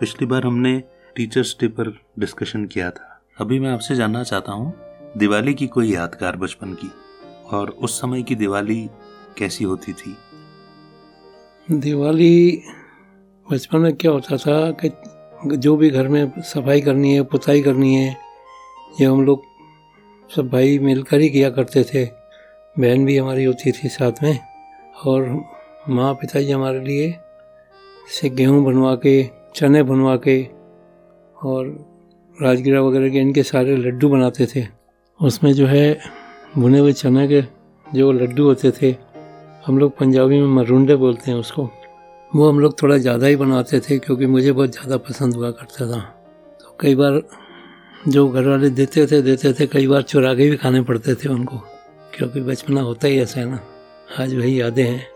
पिछली बार हमने teachers day पर डिस्कशन किया था। अभी मैं आपसे जानना चाहता हूँ, दिवाली की कोई यादगार बचपन की और उस समय की दिवाली कैसी होती थी? दिवाली बचपन में क्या होता था कि जो भी घर में सफ़ाई करनी है, पुताई करनी है, ये हम लोग सब भाई मिलकर ही किया करते थे। बहन भी हमारी होती थी साथ में और माँ पिताजी हमारे लिए से गेहूँ बनवा के चने बनवा के और राजगिरा वगैरह के इनके सारे लड्डू बनाते थे। उसमें जो है भुने हुए चने के जो लड्डू होते थे, हम लोग पंजाबी में मरुंडे बोलते हैं उसको, वो हम लोग थोड़ा ज़्यादा ही बनाते थे क्योंकि मुझे बहुत ज़्यादा पसंद हुआ करता था। तो कई बार जो घर वाले देते थे देते थे, कई बार चुरा के भी खाने पड़ते थे उनको, क्योंकि बचपना होता ही ऐसा है ना। आज वही यादें हैं।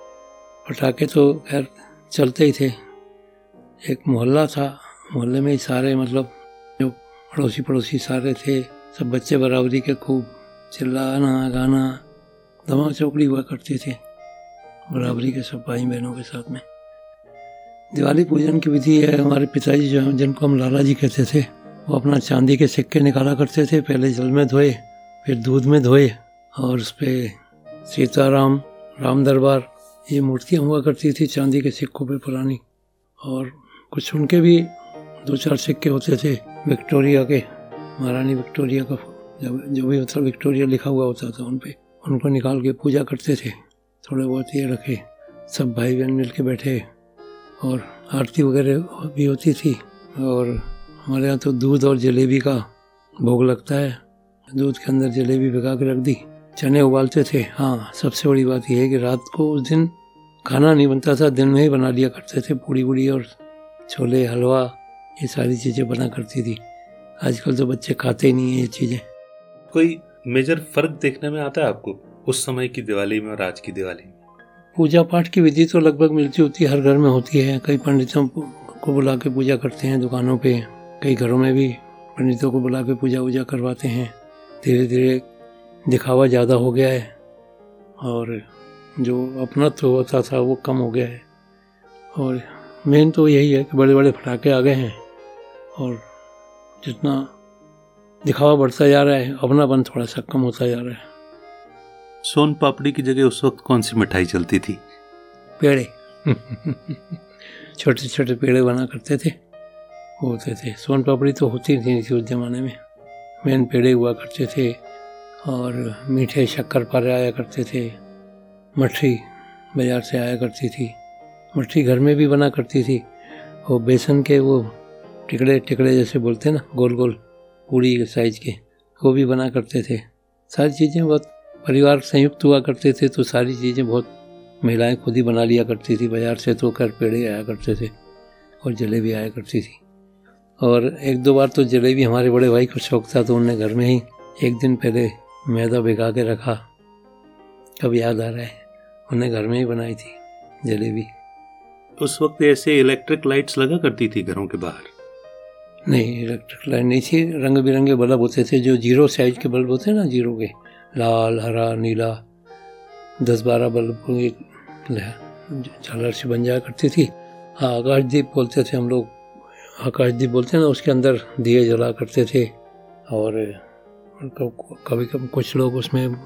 पटाखे तो खैर चलते ही थे। एक मोहल्ला था। मोहल्ले में ही सारे मतलब जो पड़ोसी पड़ोसी सारे थे, सब बच्चे बराबरी के खूब चिल्लाना, गाना दमा चौकड़ी हुआ करती थी, बराबरी के सब भाई बहनों के साथ में। दिवाली पूजन की विधि है, हमारे पिताजी जो जिनको हम लाला जी कहते थे, वो अपना चांदी के सिक्के निकाला करते थे, पहले जल में धोए, फिर दूध में धोए, और उस पर सीताराम, राम दरबार, ये मूर्तियाँ हुआ करती थी चांदी के सिक्कों पे पुरानी, और कुछ उनके भी दो चार सिक्के होते थे विक्टोरिया के, महारानी विक्टोरिया का जब जो भी होता विक्टोरिया लिखा हुआ होता था उन पर उनको निकाल के पूजा करते थे। थोड़े बहुत ये रखे, सब भाई बहन मिल के बैठे और आरती वगैरह भी होती थी और हमारे यहाँ तो दूध और जलेबी का भोग लगता है। दूध के अंदर जलेबी भिगा के रख दी। चने उबालते थे। हाँ सबसे बड़ी बात यह है कि रात को उस दिन खाना नहीं बनता था, दिन में ही बना लिया करते थे पूड़ी वूड़ी और छोले हलवा ये सारी चीज़ें बना करती थी। आजकल तो बच्चे खाते ही नहीं है ये चीज़ें। कोई मेजर फ़र्क देखने में आता है आपको उस समय की दिवाली में और आज की दिवाली में? पूजा पाठ की विधि तो लगभग मिलती होती है हर घर में होती है। कई पंडितों को बुला के पूजा करते हैं दुकानों पे कई घरों में भी पंडितों को बुला के पूजा वूजा करवाते हैं। धीरे धीरे दिखावा ज़्यादा हो गया है और जो अपनत्व होता था वो कम हो गया है। और मेन तो यही है कि बड़े बड़े फटाके आ गए हैं और जितना दिखावा बढ़ता जा रहा है अपनापन थोड़ा सा कम होता जा रहा है। सोन पापड़ी की जगह उस वक्त कौन सी मिठाई चलती थी? पेड़े। छोटे छोटे पेड़े बना करते थे वो होते थे। सोन पापड़ी तो होती थी थी उस ज़माने में। मेन पेड़े हुआ करते थे और मीठे शक्कर पारे आया करते थे मठरी बाज़ार से आया करती थी। मठरी घर में भी बना करती थी। वो बेसन के वो टिकड़े टिकड़े जैसे बोलते हैं ना, गोल गोल पूड़ी साइज़ के, वो भी बना करते थे। सारी चीज़ें बहुत, परिवार संयुक्त हुआ करते थे तो सारी चीज़ें बहुत महिलाएँ खुद ही बना लिया करती थी। बाज़ार से तो कर पेड़े आया करते थे और जलेबी आया करती थी। और एक दो बार तो जलेबी हमारे बड़े भाई को शौक था तो उनने घर में ही एक दिन पहले मैदा भिगा के रखा। कब याद आ रहा है? उन्हें घर में ही बनाई थी जलेबी। उस वक्त ऐसे इलेक्ट्रिक लाइट्स लगा करती थी घरों के बाहर। नहीं इलेक्ट्रिक लाइट नहीं थी। रंग बिरंगे बल्ब होते थे, जो ज़ीरो साइज़ के बल्ब होते ना ज़ीरो के। लाल, हरा, नीला दस बारह बल्ब एक झालर से बन जाया करती थी। हाँ आकाशदीप बोलते थे हम लोग। आकाशदीप बोलते हैं ना, उसके अंदर दिए जला करते थे। और कभी कभी कुछ लोग उसमें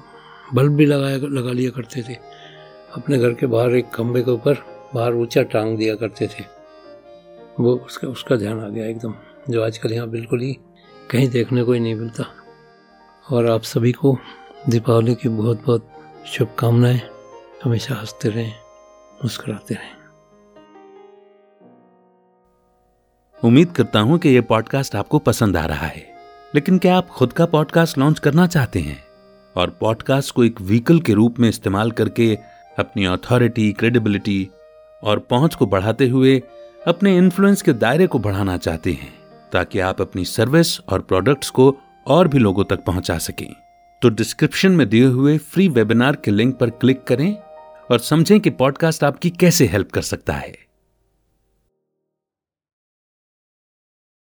बल्ब भी लगाया, लगा लिया करते थे। अपने घर के बाहर एक खंभे के ऊपर बाहर ऊँचा टांग दिया करते थे। वो उसका उसका ध्यान आ गया एकदम, जो आजकल यहाँ बिल्कुल ही कहीं देखने को ही नहीं मिलता। और आप सभी को दीपावली की बहुत बहुत शुभकामनाएँ, हमेशा हँसते रहें, मुस्कुराते रहें। उम्मीद करता हूँ कि यह पॉडकास्ट आपको पसंद आ रहा है। लेकिन क्या आप खुद का पॉडकास्ट लॉन्च करना चाहते हैं? और पॉडकास्ट को एक व्हीकल के रूप में इस्तेमाल करके अपनी अथॉरिटी क्रेडिबिलिटी और पहुँच को बढ़ाते हुए अपने इन्फ्लुएंस के दायरे को बढ़ाना चाहते हैं, ताकि आप अपनी सर्विस और प्रोडक्ट्स को और भी लोगों तक पहुँचा सकें। तो डिस्क्रिप्शन में दिए हुए फ्री वेबिनार के लिंक पर क्लिक करें और समझें कि पॉडकास्ट आपकी कैसे हेल्प कर सकता है।